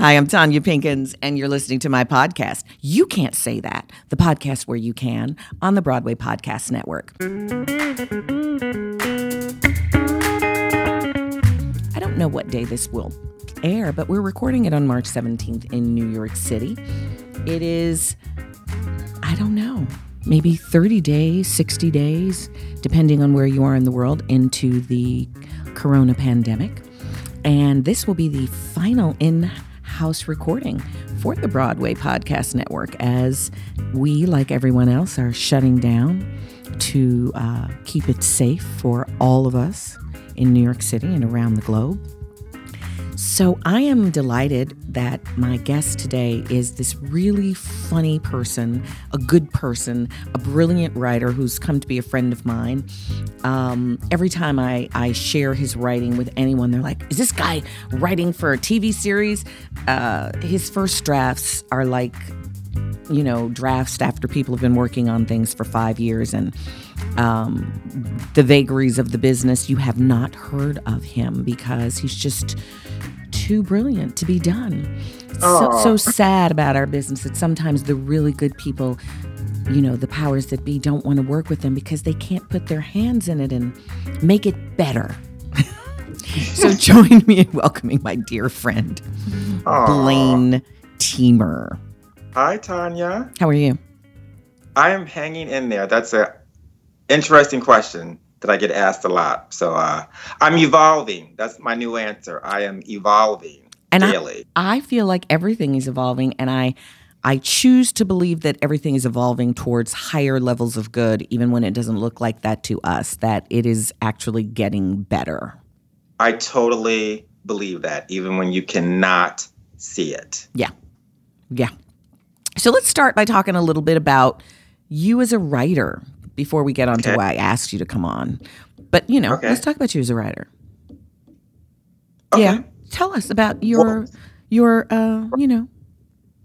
Hi, I'm Tonya Pinkins, and you're listening to my podcast. You Can't Say That, the podcast where you can on the Broadway Podcast Network. I don't know what day this will air, but we're recording it on March 17th in New York City. It is, I don't know, maybe 30 days, 60 days, depending on where you are in the world, into the corona pandemic. And this will be the final in house recording for the Broadway Podcast Network as we, like everyone else, are shutting down to uh, keep it safe for all of us in New York City and around the globe. So I am delighted that my guest today is this really funny person, a good person, a brilliant writer who's come to be a friend of mine. Um, every time I, I share his writing with anyone, they're like, Is this guy writing for a TV series? Uh, his first drafts are like, you know, drafts after people have been working on things for five years and um, the vagaries of the business. You have not heard of him because he's just too brilliant to be done. So, so sad about our business that sometimes the really good people, you know, the powers that be don't want to work with them because they can't put their hands in it and make it better. so join me in welcoming my dear friend, Blaine Teamer. Hi, Tonya. How are you? I am hanging in there. That's a interesting question that I get asked a lot. So uh, I'm evolving. That's my new answer. I am evolving And I. I feel like everything is evolving, and I I choose to believe that everything is evolving towards higher levels of good, even when it doesn't look like that to us. That it is actually getting better. I totally believe that, even when you cannot see it. Yeah, yeah. So let's start by talking a little bit about you as a writer before we get on to why I asked you to come on. But you know, Okay. let's talk about you as a writer. Okay. Yeah, tell us about your your uh, you know.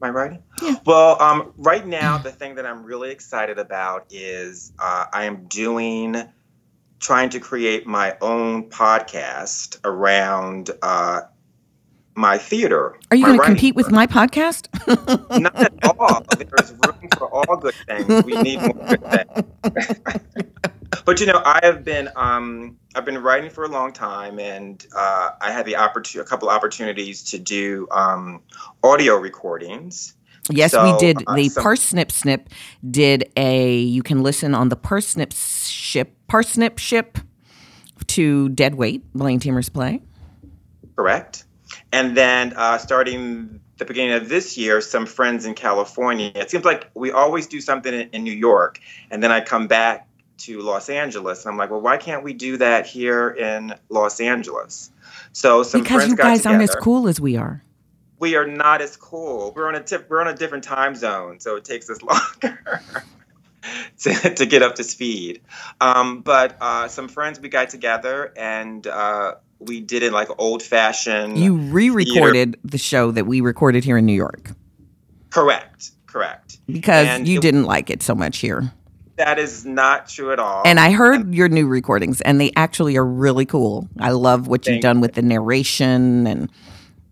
I writing? Yeah. Well, um, right now, the thing that I'm really excited about is uh, I am doing, trying to create my own podcast around uh, my theater. Are you going to compete with my podcast? Not at all. There's room for all good things. We need more good things. but you know, I have been um, I've been writing for a long time, and uh, I had the opportunity, a couple opportunities to do um, audio recordings. Yes, we did. uh, the some- Parsnip Snip did a. You can listen on the Parsnip ship, Parsnip ship, to Dead Weight, Blaine Teamer's play. Correct. And then uh, starting the beginning of this year, some friends in California. It seems like we always do something in, in New York, and then I come back to Los Angeles, and I'm like, well, why can't we do that here in Los Angeles? So some friends got together because friends you guys aren't as cool as we are. We are not as cool. We're on a tip, we're on a different time zone, so it takes us longer. To, to get up to speed, um, but uh, some friends we got together and uh, we did it like old fashioned. You re-recorded the show that we recorded here in New York Correct. Correct. because And you it- didn't like it so much here. That is not true at all. And I heard your new recordings, and they actually are really cool. I love what you've done with the narration, and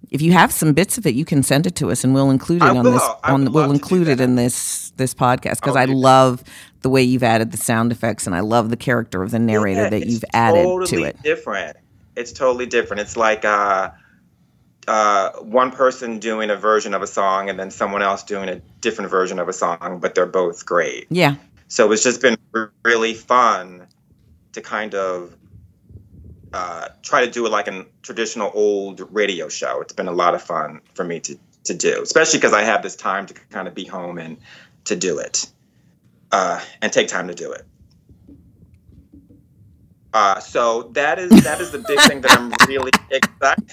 if you have some bits of it, you can send it to us, and we'll include it I on this. will. I On we'll love to do include it in this this podcast because that. love the way you've added the sound effects, and I love the character of the narrator Yeah, that you've added to it. Different. It's totally different. It's like uh, uh, one person doing a version of a song and then someone else doing a different version of a song, but they're both great. Yeah. So it's just been really fun to kind of uh, try to do it like a traditional old radio show. It's been a lot of fun for me to, to do, especially because I have this time to kind of be home and to do it uh, and take time to do it. Uh, so that is that is the big thing that I'm really excited,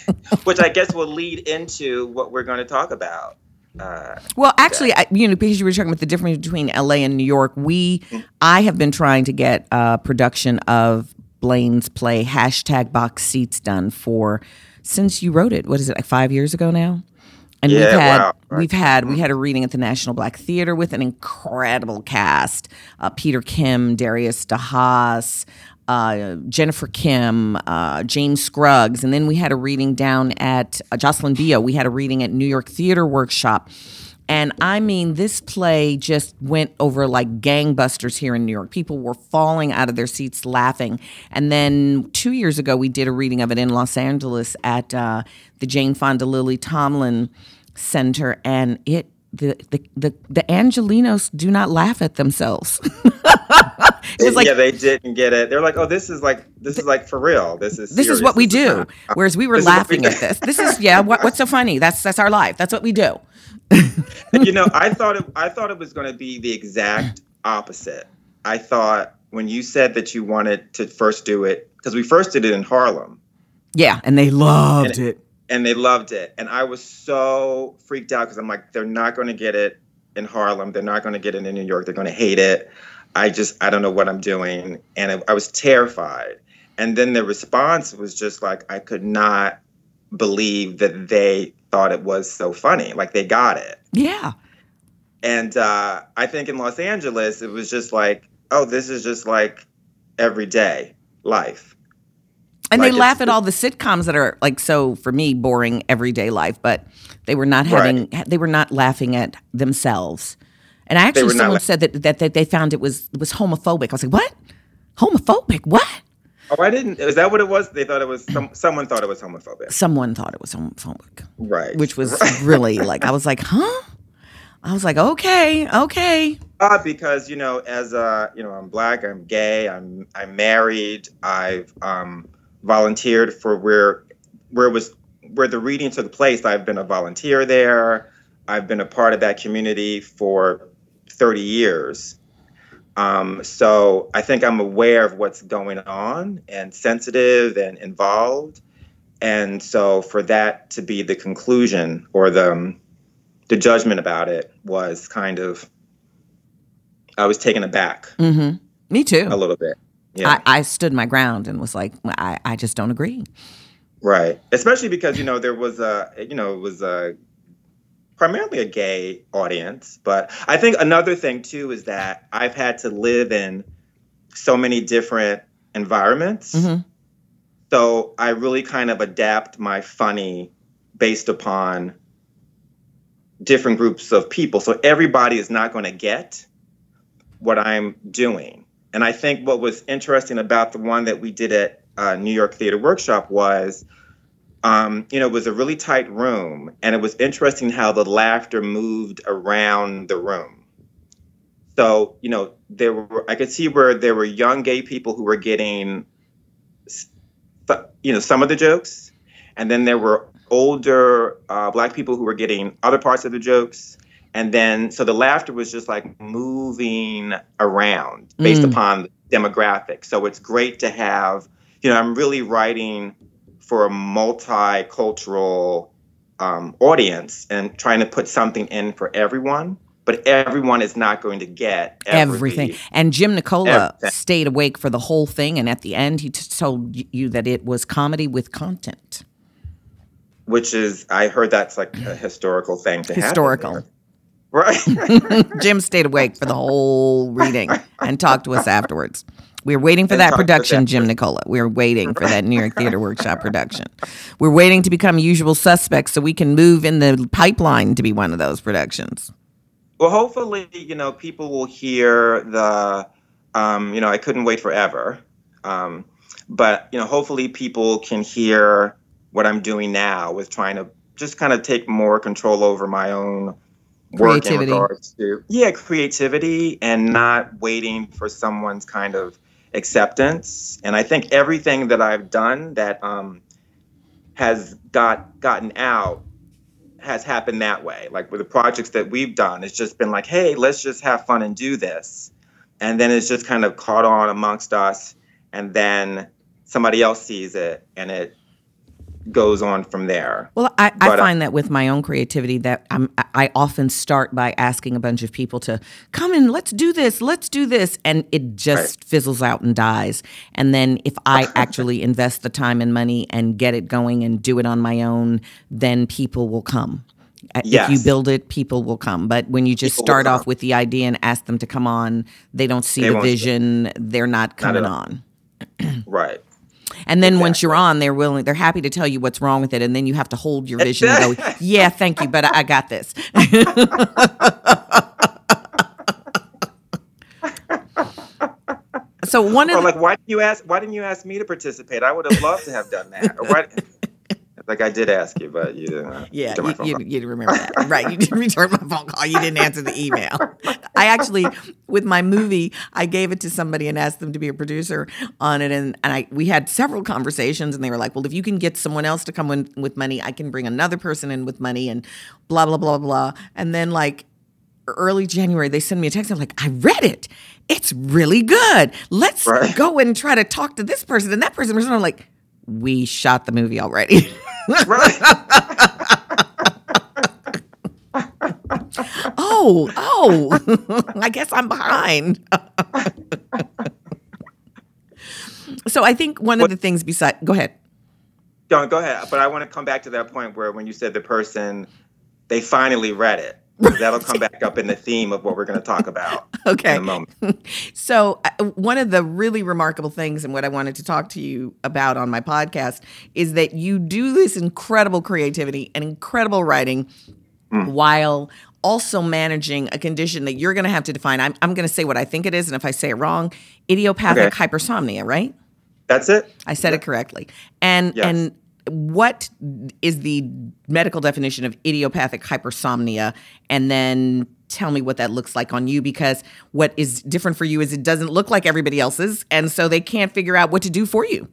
which I guess will lead into what we're going to talk about. Uh, Well, actually, I, you know, because you were talking about the difference between LA and New York, we, Mm-hmm. I have been trying to get a production of Blaine's play hashtag Box Seats done for since you wrote it. What is it like five years ago now? And we've had wow, we've had we had a reading at the National Black Theater with an incredible cast: uh, Peter Kim, Darius de Haas, uh, Jennifer Kim, uh, James Scruggs, and then we had a reading down at uh, Jocelyn Bioh. We had a reading at New York Theater Workshop. And I mean, this play just went over like gangbusters here in New York. People were falling out of their seats laughing. And then two years ago, we did a reading of it in Los Angeles at uh, the Jane Fonda Lily Tomlin Center, and it the the the, the Angelenos do not laugh at themselves. it was like yeah, they didn't get it. They're like, "Oh, this is like this is like for real. This is this is what we do. Whereas we were This is what we laughing at this. This is yeah. What, what's so funny? That's that's our life. That's what we do. You know, I thought it. I thought it was going to be the exact opposite. I thought when you said that you wanted to first do it because we first did it in Harlem Yeah, and they loved it. and they loved it, and I was so freaked out because I'm like, they're not going to get it in Harlem. They're not going to get it in New York. They're going to hate it. I just I don't know what I'm doing, and I, I was terrified. And then the response was just like I could not believe that they thought it was so funny. Like they got it. Yeah. And uh, I think in Los Angeles, it was just like, oh, this is just like everyday life. And Like they laugh at all the sitcoms that are like so for me boring everyday life, but they were not having they were not laughing at themselves. And I actually someone said that, that that they found it was it was homophobic. I was like, "What? Homophobic? What?" Oh, I didn't. Is that what it was? They thought it was. Some, someone thought it was homophobic. Someone thought it was homophobic, Right. which was really like I was like, "Huh?" I was like, "Okay, okay." Uh, because you know, as a you know, I'm black. I'm gay. I'm I'm married. I've um, volunteered for where where it was where the reading took place. I've been a volunteer there. I've been a part of that community for 30 years. Um, so I think I'm aware of what's going on and sensitive and involved. And so for that to be the conclusion or the um, the judgment about it was kind of I was taken aback Mm-hmm. Me too. a little bit. Yeah. I, I stood my ground and was like, I, I just don't agree. Right. Especially because, you know, there was a, you know, it was a primarily a gay audience. But I think another thing, too, is that I've had to live in so many different environments. Mhm. So I really kind of adapt my funny based upon different groups of people. So everybody is not going to get what I'm doing. And I think what was interesting about the one that we did at uh, New York Theater Workshop was, um, you know, it was a really tight room, and it was interesting how the laughter moved around the room. So, you know, there were I could see where there were young gay people who were getting, you know, some of the jokes, and then there were older uh, black people who were getting other parts of the jokes. And then, so the laughter was just like moving around based Mm. upon the demographic. So it's great to have, you know, I'm really writing for a multicultural um, audience and trying to put something in for everyone, but everyone is not going to get every- everything. And Jim Nicola Everything. stayed awake for the whole thing, and at the end, he t- told you that it was comedy with content. Which is, I heard that's like a historical thing to Historical. Right. Jim stayed awake for the whole reading and talked to us afterwards. We were waiting for that talked to us production, Jim Nicola. We're waiting for that New York Theater Workshop production. We're waiting to become usual suspects so we can move in the pipeline to be one of those productions. Well, hopefully, you know, people will hear the, um, you know, I couldn't wait forever. Um, but you know, hopefully people can hear what I'm doing now with trying to just kind of take more control over my own work in Creativity. regards to yeah, creativity and not waiting for someone's kind of acceptance. And I think everything that I've done that um, has got gotten out has happened that way. Like with the projects that we've done, it's just been like, hey, let's just have fun and do this. And then it's just kind of caught on amongst us. And then somebody else sees it and it goes on from there. Well, I, I But, uh, find that with my own creativity that I'm, I often start by asking a bunch of people to come in, let's do this, let's do this, and it just fizzles out and dies. And then if I actually invest the time and money and get it going and do it on my own, then people will come. Uh, If you build it, people will come. But when you just People start off with the idea and ask them to come on, they don't see They the vision. They're not coming all. on. Right. And then once you're on, they're willing, they're happy to tell you what's wrong with it. And then you have to hold your vision and go, yeah, thank you, but I, got this. so one of Or the, like, why didn't you ask? Why didn't you ask me to participate? I would have loved to have done that. Or why, like I did ask you, but you didn't. Uh, yeah, you, you, you didn't remember that, right? You didn't return my phone call. You didn't answer the email. I actually, with my movie, I gave it to somebody and asked them to be a producer on it, and, and I we had several conversations, and they were like, "Well, if you can get someone else to come in with money, I can bring another person in with money," and blah blah blah blah. And then like early January, they send me a text. I'm like, "I read it. It's really good. Let's Right. go and try to talk to this person and that person." And I'm like, "We shot the movie already." Right. oh, oh, I guess I'm behind. so I think one of the things beside, go ahead. Go, go ahead. But I want to come back to that point where when you said the person, they finally read it. That'll come back up in the theme of what we're going to talk about Okay. in a moment. So, uh, one of the really remarkable things, and what I wanted to talk to you about on my podcast, is that you do this incredible creativity and incredible writing while also managing a condition that you're going to have to define. I'm, I'm going to say what I think it is, and if I say it wrong, idiopathic Okay. hypersomnia, right? That's it. I said it correctly. And Yes. and what is the medical definition of idiopathic hypersomnia? And then tell me what that looks like on you because what is different for you is it doesn't look like everybody else's and so they can't figure out what to do for you.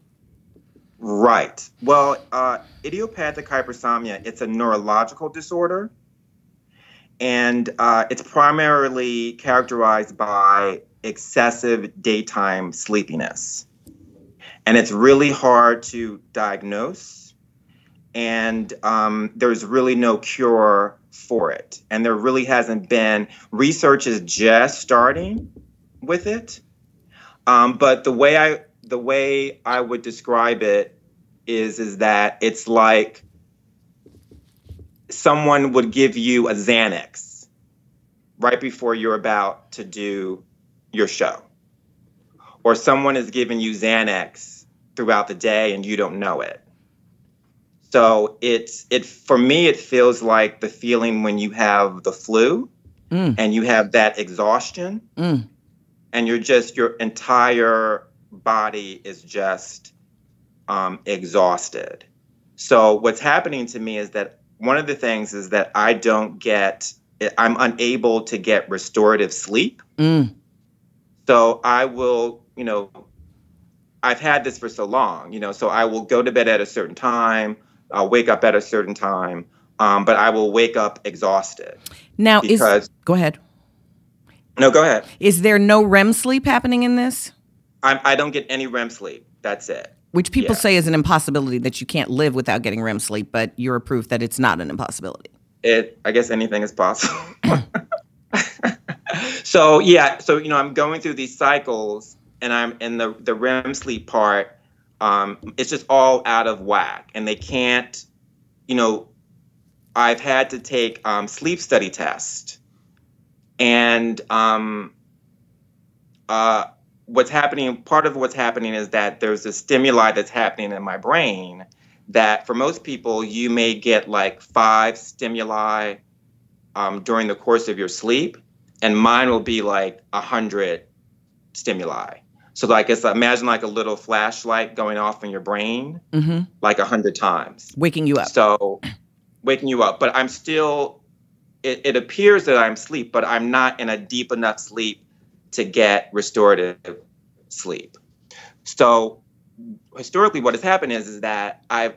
Right. Well, uh, idiopathic hypersomnia, it's a neurological disorder. And uh, it's primarily characterized by excessive daytime sleepiness. And it's really hard to diagnose. And um, there's really no cure for it. And there really hasn't been, research is just starting with it. Um, but the way I the way I would describe it is is that it's like someone would give you a Xanax right before you're about to do your show. Or someone is giving you Xanax throughout the day and you don't know it. So it's it for me it feels like the feeling when you have the flu Mm. and you have that exhaustion Mm. and you're just your entire body is just um, exhausted. So what's happening to me is that one of the things is that I don't get I'm unable to get restorative sleep. Mm. So I will, you know, I've had this for so long, you know, so I will go to bed at a certain time, I'll wake up at a certain time, um, but I will wake up exhausted. Now is go ahead. No, go ahead. Is there no REM sleep happening in this? I'm, I don't get any REM sleep. That's it. Which people Yeah. say is an impossibility that you can't live without getting REM sleep, but you're a proof that it's not an impossibility. it i guess anything is possible so yeah so you know i'm going through these cycles and i'm in the the rem sleep part um it's just all out of whack and they can't you know i've had to take um sleep study test and um uh what's happening part of what's happening is that there's a stimuli that's happening in my brain that for most people you may get like five stimuli um, during the course of your sleep and mine will be like a hundred stimuli So like it's imagine like a little flashlight going off in your brain hmm like a hundred times. Waking you up. So waking you up, but I'm still. It, it appears that I'm asleep, but I'm not in a deep enough sleep to get restorative sleep. So historically, what has happened is is that I've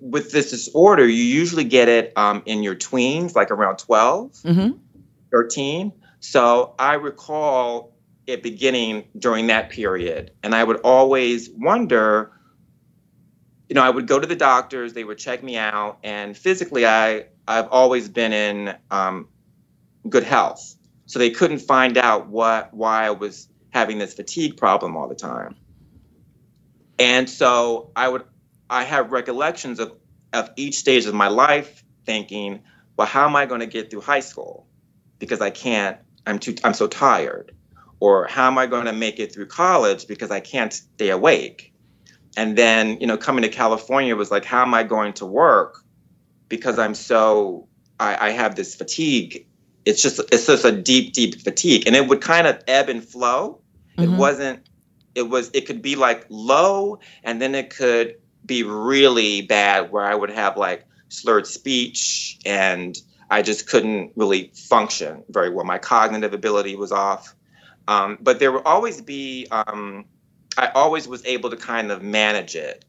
with this disorder, you usually get it um, in your tweens, like around 12, hmm 13. So I recall it beginning during that period. And I would always wonder, you know, I would go to the doctors, they would check me out, and physically I I've always been in um, good health. So they couldn't find out what why I was having this fatigue problem all the time. And so I would I have recollections of of each stage of my life thinking, well, how am I going to get through high school? Because I can't, I'm too I'm so tired. Or how am I going to make it through college because I can't stay awake? And then, you know, coming to California was like, how am I going to work? Because I'm so I, I have this fatigue. It's just it's just a deep, deep fatigue. And it would kind of ebb and flow. It Mhm. wasn't it was it could be like low and then it could be really bad where I would have like slurred speech and I just couldn't really function very well. My cognitive ability was off. Um, but there would always be, um, I always was able to kind of manage it.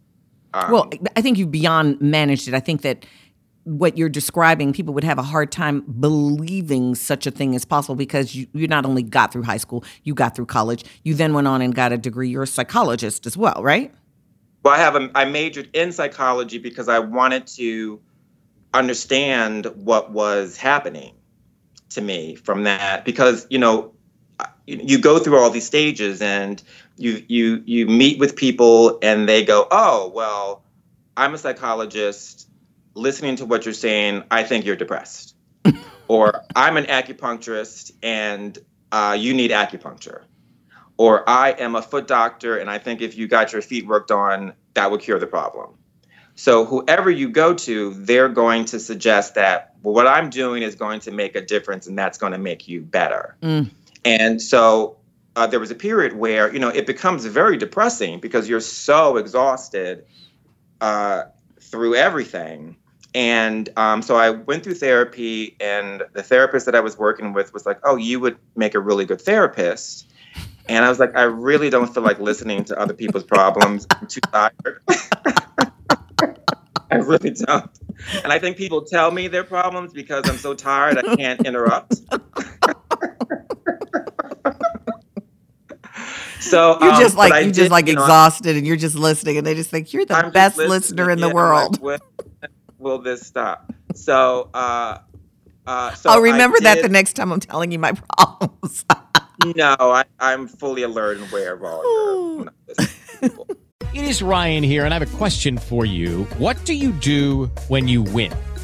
Um, Well, I think you've beyond managed it. I think that what you're describing, people would have a hard time believing such a thing is possible because you, you not only got through high school, you got through college, you then went on and got a degree. You're a psychologist as well, right? Well, I have a, I majored in psychology because I wanted to understand what was happening to me from that. Because you know, you, you go through all these stages and you you you meet with people and they go, oh well, I'm a psychologist. Listening to what you're saying, I think you're depressed. or I'm an acupuncturist and uh, you need acupuncture or I am a foot doctor and I think if you got your feet worked on, that would cure the problem. So whoever you go to, they're going to suggest that well, what I'm doing is going to make a difference and that's going to make you better. Mm. And so uh, there was a period where you know it becomes very depressing because you're so exhausted uh, through everything. And um, so I went through therapy, and the therapist that I was working with was like, "Oh, you would make a really good therapist." And I was like, I really don't feel like listening to other people's problems. I'm too tired. I really don't. And I think people tell me their problems because I'm so tired I can't interrupt. so You're um, just like you're did, just like you know, exhausted, and you're just listening, and they just think you're the I'm best listener in the yeah, world. Like, will this stop? So, uh, uh, so I'll I remember that the next time I'm telling you my problems. No, I, I'm fully alert and aware of all your. when I'm listening to people. It is Ryan here, and I have a question for you. What do you do when you win?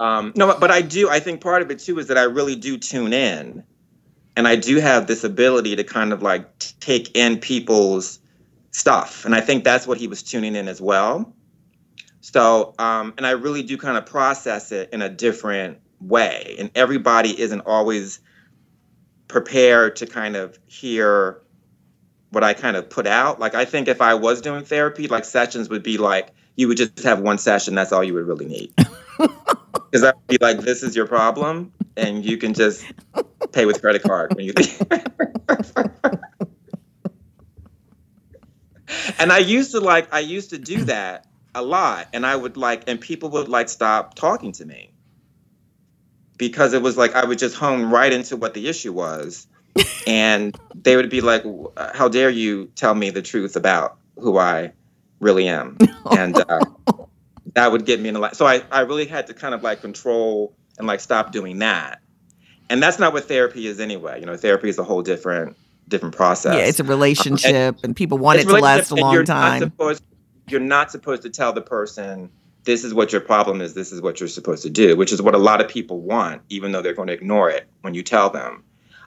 Um, no, but I do. I think part of it too is that I really do tune in, and I do have this ability to kind of like take in people's stuff, and I think that's what he was tuning in as well. So, um, and I really do kind of process it in a different way, and everybody isn't always prepared to kind of hear what I kind of put out. Like, I think if I was doing therapy, like sessions would be like you would just have one session. That's all you would really need. Because I'd be like, this is your problem, and you can just pay with credit card when you leave. and I used to like, I used to do that a lot and i would like and people would like stop talking to me because it was like i would just hone right into what the issue was and they would be like how dare you tell me the truth about who i really am and uh, that would get me in a lot so I, I really had to kind of like control and like stop doing that and that's not what therapy is anyway you know therapy is a whole different different process Yeah, it's a relationship, Um, and- and people want it to last a long you're Not time. supposed, you're not supposed to tell the person this is what your problem is. This is what you're supposed to do, which is what a lot of people want, even though they're going to ignore it when you tell them.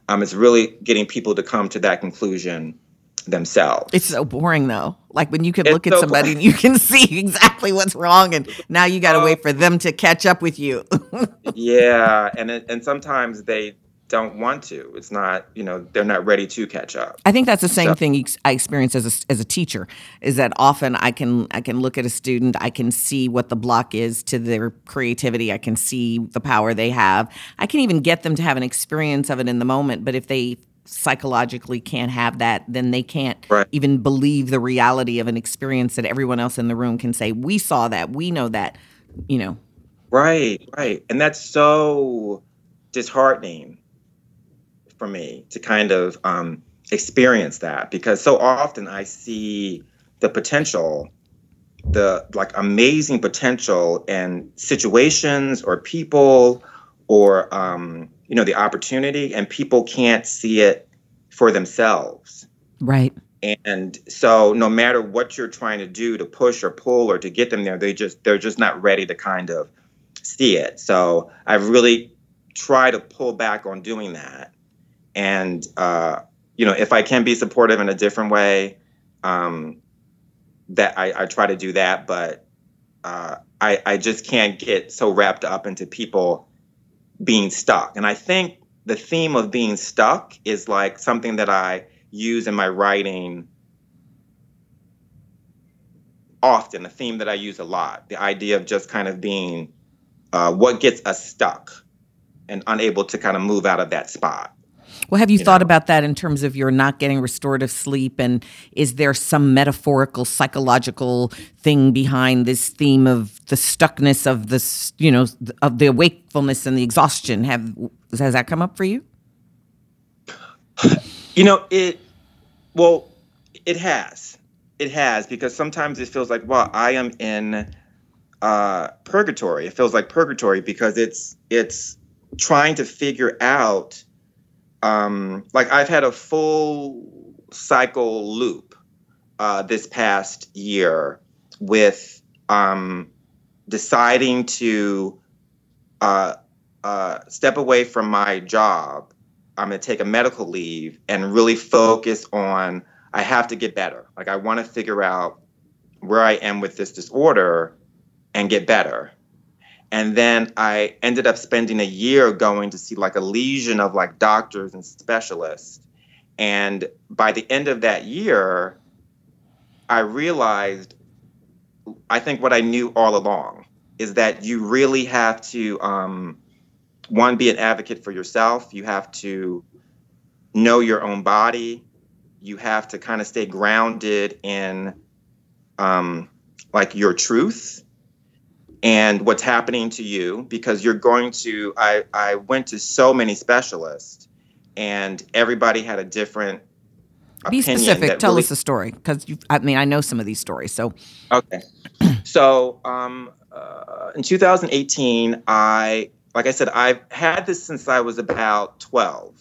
Um, it's really getting people to come to that conclusion themselves. It's so boring though. Like when you can It's look at so somebody boring. and you can see exactly what's wrong, and now you got to wait oh. for them to catch up with you. yeah, and it, and sometimes they don't want to. It's not, you know, they're not ready to catch up. I think that's the same So- thing I experience as a, as a teacher. Is that often I can I can look at a student, I can see what the block is to their creativity. I can see the power they have. I can even get them to have an experience of it in the moment. But if they psychologically can't have that, then they can't Right. even believe the reality of an experience that everyone else in the room can say, "We saw that, we know that." You know, Right, right. And that's so disheartening for me to kind of um, experience that because so often I see the potential, the like amazing potential in situations or people or, um, you know, the opportunity, and people can't see it for themselves. right? And so no matter what you're trying to do to push or pull or to get them there, they just they're just not ready to kind of see it. So I've really tried to pull back on doing that. And uh, you know, if I can be supportive in a different way, um, that I, I try to do that, but uh, I, I just can't get so wrapped up into people being stuck. And I think the theme of being stuck is like something that I use in my writing often, a theme that I use a lot. The idea of just kind of being uh, what gets us stuck and unable to kind of move out of that spot. Well, have you, you thought know. about that in terms of you're not getting restorative sleep? And is there some metaphorical, psychological thing behind this theme of the stuckness of this, you know, of the wakefulness and the exhaustion? Have has that come up for you? You know, it, well, it has. It has because sometimes it feels like, well, I am in uh, purgatory. It feels like purgatory because it's it's trying to figure out. Um, like I've had a full cycle loop uh, this past year with um, deciding to uh, uh, step away from my job. I'm going to take a medical leave and really focus on. I have to get better. Like I want to figure out where I am with this disorder and get better. And then I ended up spending a year going to see like a legion of like doctors and specialists. And by the end of that year, I realized I think what I knew all along is that you really have to um, one be an advocate for yourself. You have to know your own body. You have to kind of stay grounded in um, like your truth and what's happening to you because you're going to I, I went to so many specialists and everybody had a different Be specific. Tell really- us a story, because I mean, I know some of these stories. So, Okay. So, um, uh, in 2018, I, like I said, I've had this since I was about 12.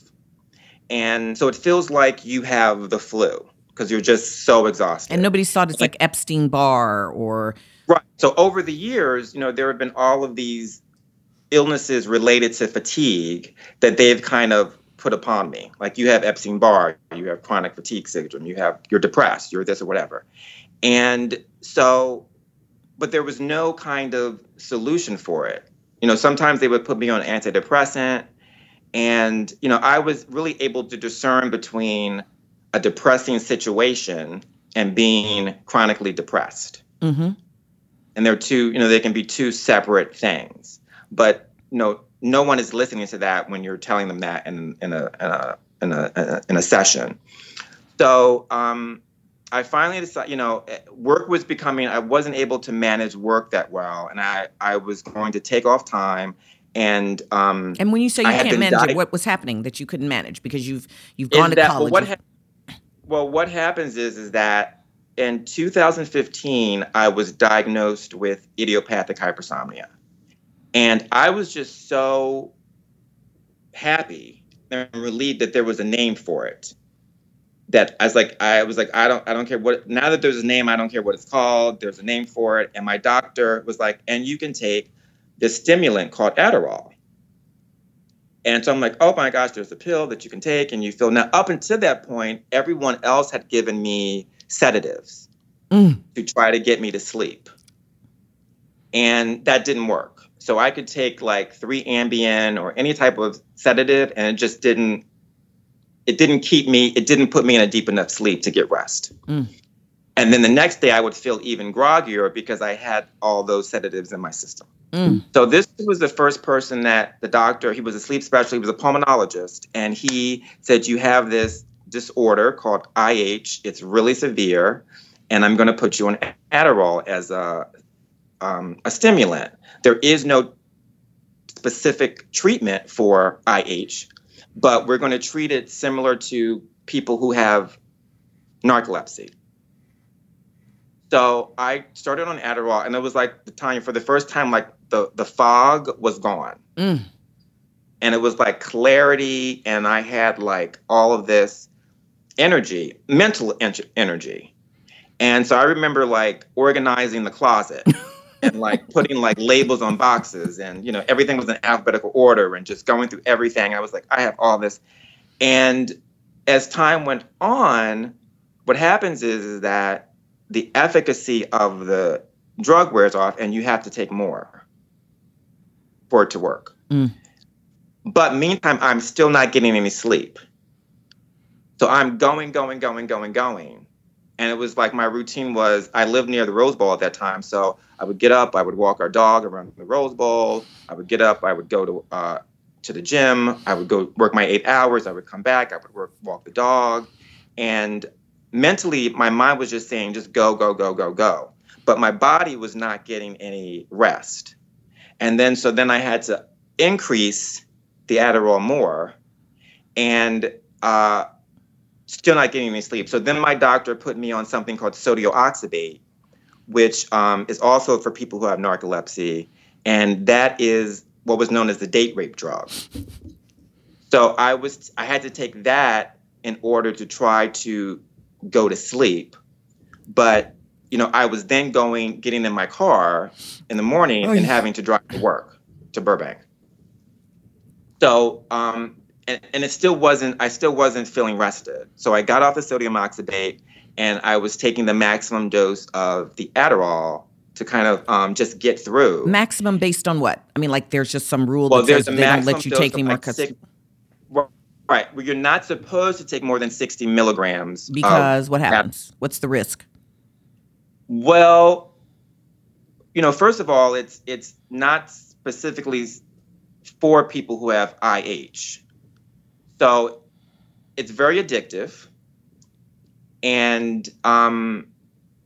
And so it feels like you have the flu because you're just so exhausted. and nobody saw it as like Epstein Barr or Right. So over the years, you know, there have been all of these illnesses related to fatigue that they've kind of put upon me. Like you have Epstein Barr, you have chronic fatigue syndrome, you have you're depressed, you're this or whatever. And so but there was no kind of solution for it. You know, sometimes they would put me on antidepressant and you know, I was really able to discern between a depressing situation and being chronically depressed hmm and they're two you know they can be two separate things but you know no one is listening to that when you're telling them that in in a in a in a, in a, session so um I finally decided, you know, eh, work was becoming, I wasn't able to manage work that well. And I, I was going to take off time. And um, And when you say you can't manage it, what was happening that you couldn't manage because you've you've gone to that- well, college? what and- hap- well, what happens is is that in 2015 I was diagnosed with idiopathic hypersomnia, and I was just so happy and relieved that there was a name for it. That I was like, I was like, I don't, I don't care what. Now that there's a name, I don't care what it's called. There's a name for it, and my doctor was like, and you can take this stimulant called Adderall. And so I'm like, oh my gosh, there's a pill that you can take and you feel. Now, up until that point, everyone else had given me sedatives Mm. to try to get me to sleep. And that didn't work. So I could take like three Ambien or any type of sedative and it just didn't, it didn't keep me, it didn't put me in a deep enough sleep to get rest. Mm. And then the next day I would feel even groggier because I had all those sedatives in my system. Mm. So this was the first person that the doctor, he was a sleep specialist, he was a pulmonologist, and he said, You have this disorder called IH. It's really severe, and I'm going to put you on Adderall as a, um, a stimulant. There is no specific treatment for IH, but we're going to treat it similar to people who have narcolepsy. So I started on Adderall, and it was like the time for the first time, like the the fog was gone, Mm. and it was like clarity, and I had like all of this energy, mental en- energy, and so I remember like organizing the closet and like putting like labels on boxes, and you know everything was in alphabetical order, and just going through everything. I was like, I have all this, and as time went on, what happens is, is that the efficacy of the drug wears off and you have to take more for it to work. Mm. But meantime, I'm still not getting any sleep. So I'm going, going, going, going, going. And it was like my routine was I lived near the Rose Bowl at that time. So I would get up, I would walk our dog around the Rose Bowl. I would get up, I would go to uh, to the gym. I would go work my eight hours. I would come back. I would work, walk the dog. And mentally, my mind was just saying, just go, go, go, go, go. But my body was not getting any rest. And then, so then I had to increase the Adderall more and uh, still not getting any sleep. So then my doctor put me on something called sodium oxybate, which um, is also for people who have narcolepsy. And that is what was known as the date rape drug. So I was I had to take that in order to try to go to sleep. But you know, I was then going getting in my car in the morning and having to drive to work to Burbank. So um and, and it still wasn't I still wasn't feeling rested. So I got off the sodium oxybate and I was taking the maximum dose of the Adderall to kind of um, just get through. Maximum based on what? I mean, like there's just some rule Well, that there's says they don't let you take any more like cus- six- Right. Well, you're not supposed to take more than 60 milligrams. because what happens? What's the risk? Well, you know, first of all, it's it's not specifically for people who have IH. So it's very addictive. And um,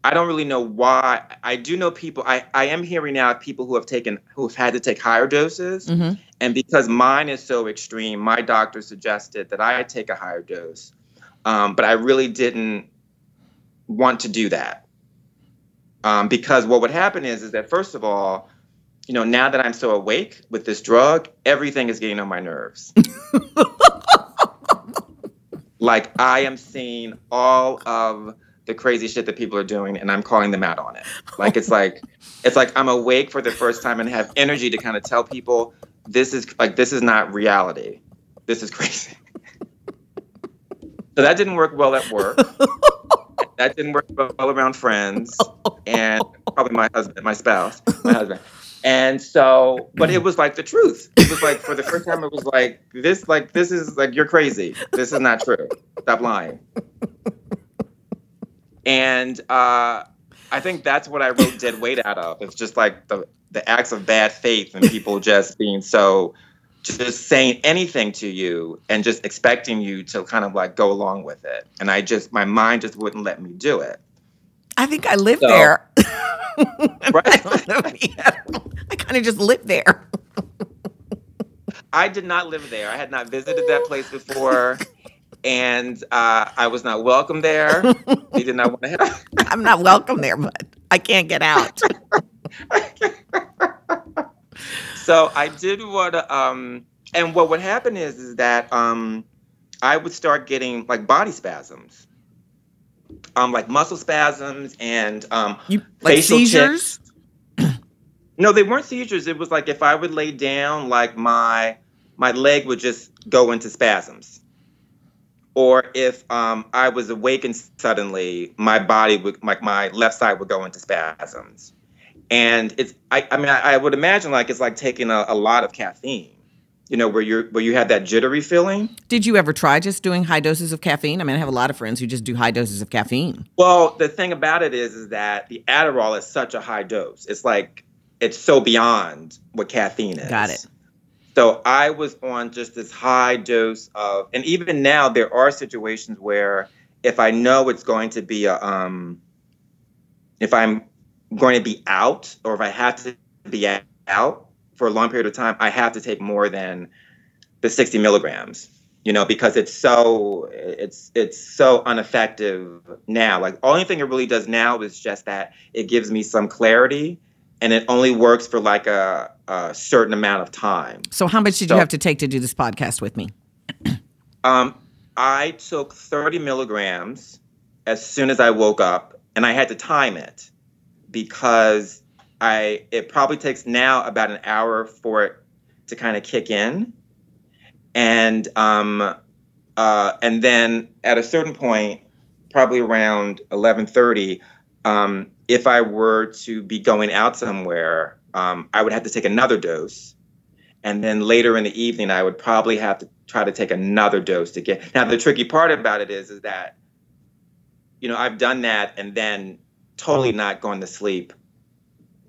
I don't really know why. I do know people, I, I am hearing now of people who have taken, who have had to take higher doses. Mhm. And because mine is so extreme, my doctor suggested that I take a higher dose. Um, but I really didn't want to do that. Um, because what would happen is, is that first of all, you know, now that I'm so awake with this drug, everything is getting on my nerves. like I am seeing all of the crazy shit that people are doing, and I'm calling them out on it. Like it's like, it's like I'm awake for the first time and have energy to kind of tell people this is like this is not reality. This is crazy. so that didn't work well at work. that didn't work well around friends and probably my husband, my spouse, my husband. And so, but it was like the truth. It was like for the first time, it was like this, like this is like you're crazy. This is not true. Stop lying. And uh, I think that's what I wrote "Dead Weight" out of. It's just like the the acts of bad faith and people just being so just saying anything to you and just expecting you to kind of like go along with it. And I just, my mind just wouldn't let me do it. I think I live So- there. Right? I kind of just live there. I did not live there. I had not visited that place before. And uh, I was not welcome there. They did not want to have. I'm not welcome there, but I can't get out. so I did what, um, and what would happen is, is that um, I would start getting like body spasms, um, like muscle spasms and um, You like facial seizures? tics. No, they weren't seizures. It was like if I would lay down, like my my leg would just go into spasms, or if um, I was awakened suddenly, my body would like my left side would go into spasms, and it's I, I mean I, I would imagine like it's like taking a, a lot of caffeine, you know, where you're where you have that jittery feeling. Did you ever try just doing high doses of caffeine? I mean, I have a lot of friends who just do high doses of caffeine. Well, the thing about it is, is that the Adderall is such a high dose. It's like it's so beyond what caffeine is. Got it. So I was on just this high dose of, and even now there are situations where if I know it's going to be a, um, if I'm going to be out or if I have to be out for a long period of time, I have to take more than the 60 milligrams you know because it's so it's it's so ineffective now like only thing it really does now is just that it gives me some clarity and it only works for like a, a certain amount of time So, how much did So- you have to take to do this podcast with me? um i took 30 milligrams as soon as i woke up and i had to time it because i it probably takes now about an hour for it to kind of kick in and um uh and then at a certain point probably around 11:30 um if i were to be going out somewhere um i would have to take another dose. And then later in the evening i would probably have to try to take another dose to get now the tricky part about it is is that you know i've done that and then totally not going to sleep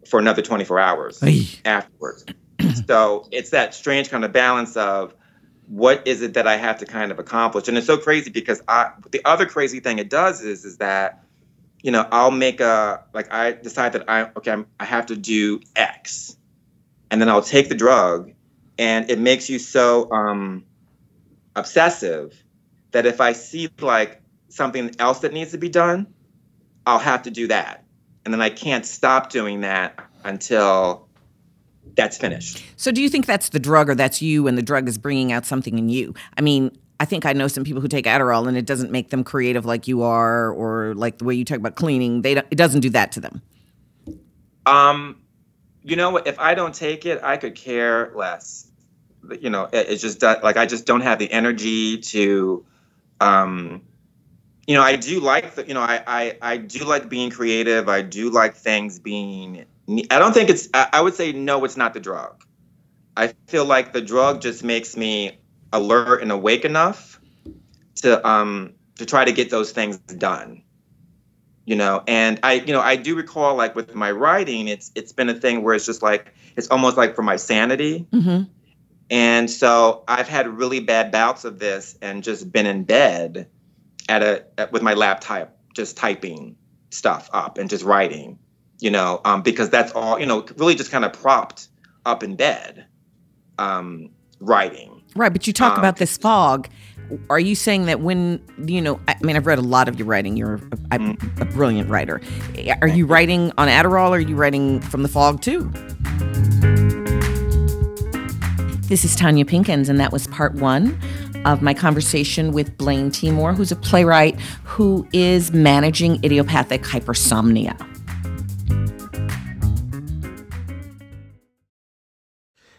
for another 24 hours afterwards. So it's that strange kind of balance of what is it that I have to kind of accomplish? And it's so crazy because I the other crazy thing it does is is that you know I'll make a like I decide that I okay I'm, I have to do X, and then I'll take the drug, and it makes you so um, obsessive that if I see like something else that needs to be done, I'll have to do that, and then I can't stop doing that until that's finished. So, do you think that's the drug or that's you and the drug is bringing out something in you? I mean, I think I know some people who take Adderall and it doesn't make them creative like you are or like the way you talk about cleaning. They don't, it doesn't do that to them. Um, you know? If I don't take it, I could care less. You know, it, just like I just don't have the energy to. Um, you know, I do like the. You know, I I I do like being creative. I do like things being. I don't think it's. I, I would say no. It's not the drug. I feel like the drug just makes me alert and awake enough to um to try to get those things done you know? And i you know i do recall like with my writing it's it's been a thing where it's just like it's almost like for my sanity. Mm-hmm. and so i've had really bad bouts of this and just been in bed at a at, with my laptop just typing stuff up and just writing you know? Um, because that's all you know really just kind of propped up in bed um, writing Right, but you talk Um, about this fog. Are you saying that when you know? I mean, I've read a lot of your writing. You're a, Mm-hmm. a brilliant writer. Are you writing on Adderall? or Are you writing from the fog too? This is Tonya Pinkins, and that was part one of my conversation with Blaine Timor, who's a playwright who is managing idiopathic hypersomnia.